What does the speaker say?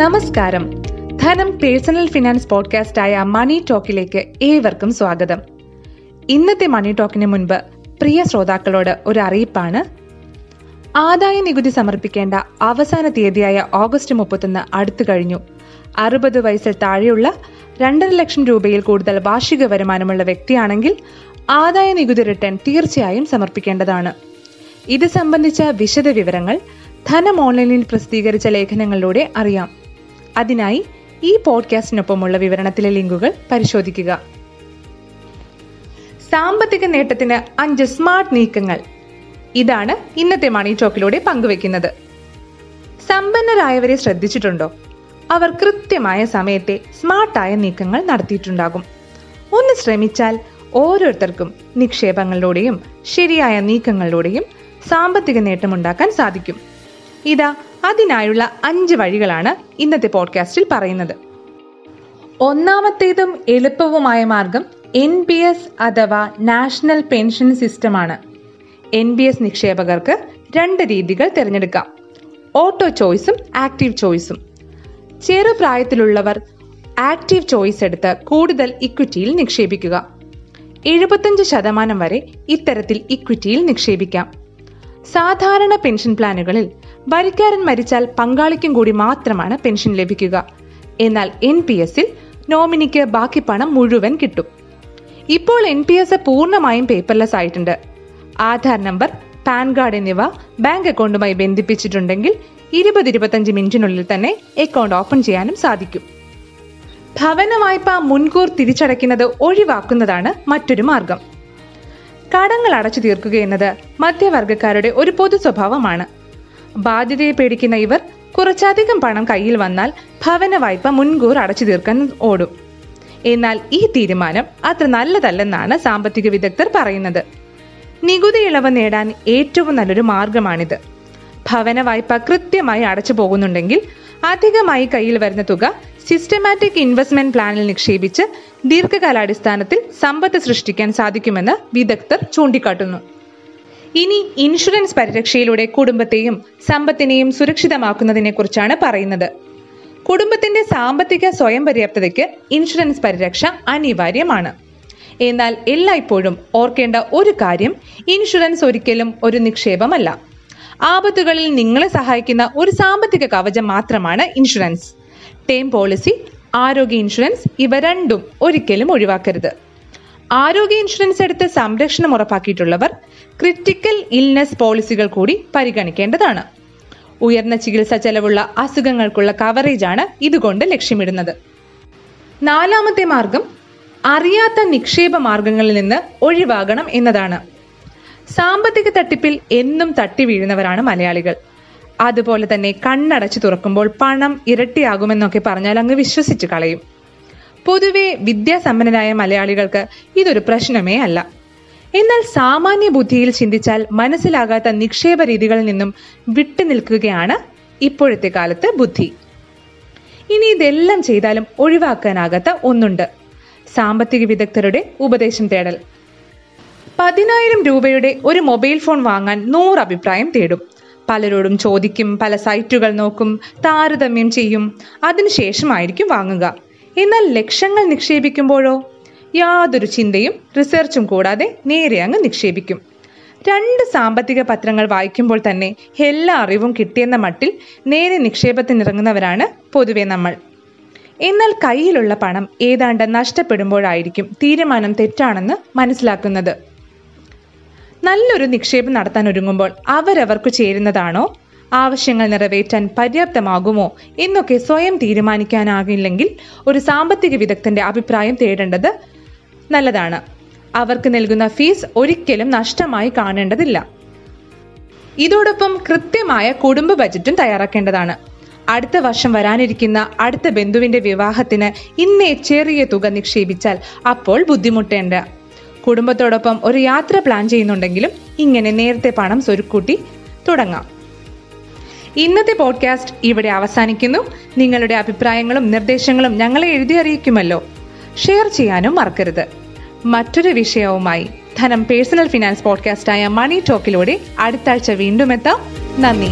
നമസ്കാരം. ധനം personal finance podcast ആയ മണി ടോക്കിലേക്ക് ഏവർക്കും സ്വാഗതം. ഇന്നത്തെ മണി ടോക്കിന് മുൻപ് പ്രിയ ശ്രോതാക്കളോട് ഒരു അറിയിപ്പാണ്. ആദായ നികുതി സമർപ്പിക്കേണ്ട അവസാന തീയതിയായ ഓഗസ്റ്റ് മുപ്പത്തൊന്ന് അടുത്തു കഴിഞ്ഞു. അറുപത് വയസ്സിൽ താഴെയുള്ള രണ്ടര ലക്ഷം രൂപയിൽ കൂടുതൽ വാർഷിക വരുമാനമുള്ള വ്യക്തിയാണെങ്കിൽ ആദായ നികുതി റിട്ടേൺ തീർച്ചയായും സമർപ്പിക്കേണ്ടതാണ്. ഇത് സംബന്ധിച്ച വിശദ വിവരങ്ങൾ ധനം ഓൺലൈനിൽ പ്രസിദ്ധീകരിച്ച ലേഖനങ്ങളിലൂടെ അറിയാം. അതിനായി ഈ പോഡ്കാസ്റ്റിനൊപ്പമുള്ള വിവരണത്തിലെ ലിങ്കുകൾ പരിശോധിക്കുക. സാമ്പത്തിക നേട്ടത്തിന് അഞ്ച് സ്മാർട്ട് നീക്കങ്ങൾ. ഇതാണ് ഇന്നത്തെ മണി ടോക്കിലൂടെ പങ്കുവെക്കുന്നത് സമ്പന്നരായവരെ ശ്രദ്ധിച്ചിട്ടുണ്ടോ? അവർ കൃത്യമായ സമയത്തെ സ്മാർട്ടായ നീക്കങ്ങൾ നടത്തിയിട്ടുണ്ടാകും. ഒന്ന് ശ്രമിച്ചാൽ ഓരോരുത്തർക്കും നിക്ഷേപങ്ങളിലൂടെയും ശരിയായ നീക്കങ്ങളിലൂടെയും സാമ്പത്തിക നേട്ടമുണ്ടാക്കാൻ സാധിക്കും. ഇതാ അതിനായുള്ള അഞ്ച് വഴികളാണ് ഇന്നത്തെ പോഡ്കാസ്റ്റിൽ പറയുന്നത്. ഒന്നാമത്തേതും എളുപ്പവുമായ മാർഗം എൻ പി എസ് അഥവാ നാഷണൽ പെൻഷൻ സിസ്റ്റമാണ്. എൻ പി എസ് നിക്ഷേപകർക്ക് രണ്ട് രീതികൾ തിരഞ്ഞെടുക്കാം. ഓട്ടോ ചോയ്സും ആക്റ്റീവ് ചോയ്സും. ചെറുപ്രായത്തിലുള്ളവർ ആക്റ്റീവ് ചോയ്സ് എടുത്ത് കൂടുതൽ ഇക്വിറ്റിയിൽ നിക്ഷേപിക്കുക. എഴുപത്തഞ്ച് ശതമാനം വരെ ഇത്തരത്തിൽ ഇക്വിറ്റിയിൽ നിക്ഷേപിക്കാം. സാധാരണ പെൻഷൻ പ്ലാനുകളിൽ വരിക്കാരൻ മരിച്ചാൽ പങ്കാളിക്കും കൂടി മാത്രമാണ് പെൻഷൻ ലഭിക്കുക. എന്നാൽ എൻ പി എസിൽ നോമിനിക്ക് ബാക്കി പണം മുഴുവൻ കിട്ടും. ഇപ്പോൾ എൻ പി എസ് പൂർണമായും പേപ്പർലെസ് ആയിട്ടുണ്ട്. ആധാർ നമ്പർ പാൻ കാർഡ് എന്നിവ ബാങ്ക് അക്കൗണ്ടുമായി ബന്ധിപ്പിച്ചിട്ടുണ്ടെങ്കിൽ ഇരുപത് ഇരുപത്തഞ്ച് മിനിറ്റിനുള്ളിൽ തന്നെ അക്കൗണ്ട് ഓപ്പൺ ചെയ്യാനും സാധിക്കും. ഭവന വായ്പ മുൻകൂർ തിരിച്ചടയ്ക്കുന്നത് ഒഴിവാക്കുന്നതാണ് മറ്റൊരു മാർഗം. കടങ്ങൾ അടച്ചു തീർക്കുക എന്നത് മധ്യവർഗക്കാരുടെ ഒരു പൊതു സ്വഭാവമാണ്. ബാധ്യതയെ പേടിക്കുന്ന ഇവർ കുറച്ചധികം പണം കയ്യിൽ വന്നാൽ ഭവന വായ്പ മുൻകൂർ അടച്ചു തീർക്കാൻ ഓടും. എന്നാൽ ഈ തീരുമാനം അത്ര നല്ലതല്ലെന്നാണ് സാമ്പത്തിക വിദഗ്ധർ പറയുന്നത്. നികുതി ഇളവ് നേടാൻ ഏറ്റവും നല്ലൊരു മാർഗമാണിത്. ഭവന വായ്പ കൃത്യമായി അടച്ചു പോകുന്നുണ്ടെങ്കിൽ അധികമായി കയ്യിൽ വരുന്ന തുക സിസ്റ്റമാറ്റിക് ഇൻവെസ്റ്റ്മെന്റ് പ്ലാനിൽ നിക്ഷേപിച്ച് ദീർഘകാലാടിസ്ഥാനത്തിൽ സമ്പത്ത് സൃഷ്ടിക്കാൻ സാധിക്കുമെന്ന് വിദഗ്ധർ ചൂണ്ടിക്കാട്ടുന്നു. ഇനി ഇൻഷുറൻസ് പരിരക്ഷയിലൂടെ കുടുംബത്തെയും സമ്പത്തിനെയും സുരക്ഷിതമാക്കുന്നതിനെ കുറിച്ചാണ് പറയുന്നത്. കുടുംബത്തിന്റെ സാമ്പത്തിക സ്വയം പര്യാപ്തതയ്ക്ക് ഇൻഷുറൻസ് പരിരക്ഷ അനിവാര്യമാണ്. എന്നാൽ എല്ലായ്പ്പോഴും ഓർക്കേണ്ട ഒരു കാര്യം ഇൻഷുറൻസ് ഒരിക്കലും ഒരു നിക്ഷേപമല്ല. ആപത്തുകളിൽ നിങ്ങളെ സഹായിക്കുന്ന ഒരു സാമ്പത്തിക കവചം മാത്രമാണ് ഇൻഷുറൻസ്. ടേം പോളിസി ആരോഗ്യ ഇൻഷുറൻസ് ഇവ രണ്ടും ഒരിക്കലും ഒഴിവാക്കരുത്. ആരോഗ്യ ഇൻഷുറൻസ് എടുത്ത് സംരക്ഷണം ഉറപ്പാക്കിയിട്ടുള്ളവർ ക്രിട്ടിക്കൽ ഇൽനെസ് പോളിസികൾ കൂടി പരിഗണിക്കേണ്ടതാണ്. ഉയർന്ന ചികിത്സാ ചെലവുള്ള അസുഖങ്ങൾക്കുള്ള കവറേജാണ് ഇതുകൊണ്ട് ലക്ഷ്യമിടുന്നത്. നാലാമത്തെ മാർഗം അറിയാത്ത നിക്ഷേപ മാർഗങ്ങളിൽ നിന്ന് ഒഴിവാകണം എന്നതാണ്. സാമ്പത്തിക തട്ടിപ്പിൽ എന്നും തട്ടി വീഴുന്നവരാണ് മലയാളികൾ. അതുപോലെ തന്നെ കണ്ണടച്ചു തുറക്കുമ്പോൾ പണം ഇരട്ടിയാകുമെന്നൊക്കെ പറഞ്ഞാൽ അങ്ങ് വിശ്വസിച്ചു കളയും. പൊതുവെ വിദ്യാസമ്പന്നരായ മലയാളികൾക്ക് ഇതൊരു പ്രശ്നമേ അല്ല. എന്നാൽ സാമാന്യ ബുദ്ധിയിൽ ചിന്തിച്ചാൽ മനസ്സിലാകാത്ത നിക്ഷേപ രീതികളിൽ നിന്നും വിട്ടു നിൽക്കുകയാണ് ഇപ്പോഴത്തെ കാലത്ത് ബുദ്ധി. ഇനി ഇതെല്ലാം ചെയ്താലും ഒഴിവാക്കാനാകാത്ത ഒന്നുണ്ട്. സാമ്പത്തിക വിദഗ്ധരുടെ ഉപദേശം തേടൽ. പതിനായിരം രൂപയുടെ ഒരു മൊബൈൽ ഫോൺ വാങ്ങാൻ നൂറ് അഭിപ്രായം തേടും. പലരോടും ചോദിക്കും പല സൈറ്റുകൾ നോക്കും താരതമ്യം ചെയ്യും. അതിനുശേഷമായിരിക്കും വാങ്ങുക. എന്നാൽ ലക്ഷങ്ങൾ നിക്ഷേപിക്കുമ്പോഴോ? യാതൊരു ചിന്തയും റിസർച്ചും കൂടാതെ നേരെ അങ്ങ് നിക്ഷേപിക്കും. രണ്ട് സാമ്പത്തിക പത്രങ്ങൾ വായിക്കുമ്പോൾ തന്നെ എല്ലാ അറിവും കിട്ടിയെന്ന മട്ടിൽ നേരെ നിക്ഷേപത്തിനിറങ്ങുന്നവരാണ് പൊതുവെ നമ്മൾ. എന്നാൽ കയ്യിലുള്ള പണം ഏതാണ്ട് നഷ്ടപ്പെടുമ്പോഴായിരിക്കും തീരുമാനം തെറ്റാണെന്ന് മനസ്സിലാക്കുന്നത്. നല്ലൊരു നിക്ഷേപം നടത്താൻ ഒരുങ്ങുമ്പോൾ അവരവർക്ക് ചേരുന്നതാണോ? ആവശ്യങ്ങൾ നിറവേറ്റാൻ പര്യാപ്തമാകുമോ എന്നൊക്കെ സ്വയം തീരുമാനിക്കാനാകില്ലെങ്കിൽ ഒരു സാമ്പത്തിക വിദഗ്ധന്റെ അഭിപ്രായം തേടേണ്ടത് നല്ലതാണ്. അവർക്ക് നൽകുന്ന ഫീസ് ഒരിക്കലും നഷ്ടമായി കാണേണ്ടതില്ല. ഇതോടൊപ്പം കൃത്യമായ കുടുംബ ബജറ്റും തയ്യാറാക്കേണ്ടതാണ്. അടുത്ത വർഷം വരാനിരിക്കുന്ന അടുത്ത ബന്ധുവിന്റെ വിവാഹത്തിന് ഇന്നേ ചെറിയ തുക നിക്ഷേപിച്ചാൽ അപ്പോൾ ബുദ്ധിമുട്ടേണ്ട. കുടുംബത്തോടൊപ്പം ഒരു യാത്ര പ്ലാൻ ചെയ്യുന്നുണ്ടെങ്കിലും ഇങ്ങനെ നേരത്തെ പണം സ്വരുക്കൂട്ടി തുടങ്ങാം. ഇന്നത്തെ പോഡ്കാസ്റ്റ് ഇവിടെ അവസാനിക്കുന്നു. നിങ്ങളുടെ അഭിപ്രായങ്ങളും നിർദ്ദേശങ്ങളും ഞങ്ങളെ എഴുതി അറിയിക്കുമല്ലോ. ഷെയർ ചെയ്യാനും മറക്കരുത്. മറ്റൊരു വിഷയവുമായി ധനം പേഴ്സണൽ ഫിനാൻസ് പോഡ്കാസ്റ്റായ മണി ടോക്കിലൂടെ അടുത്താഴ്ച വീണ്ടും എത്താം. നന്ദി.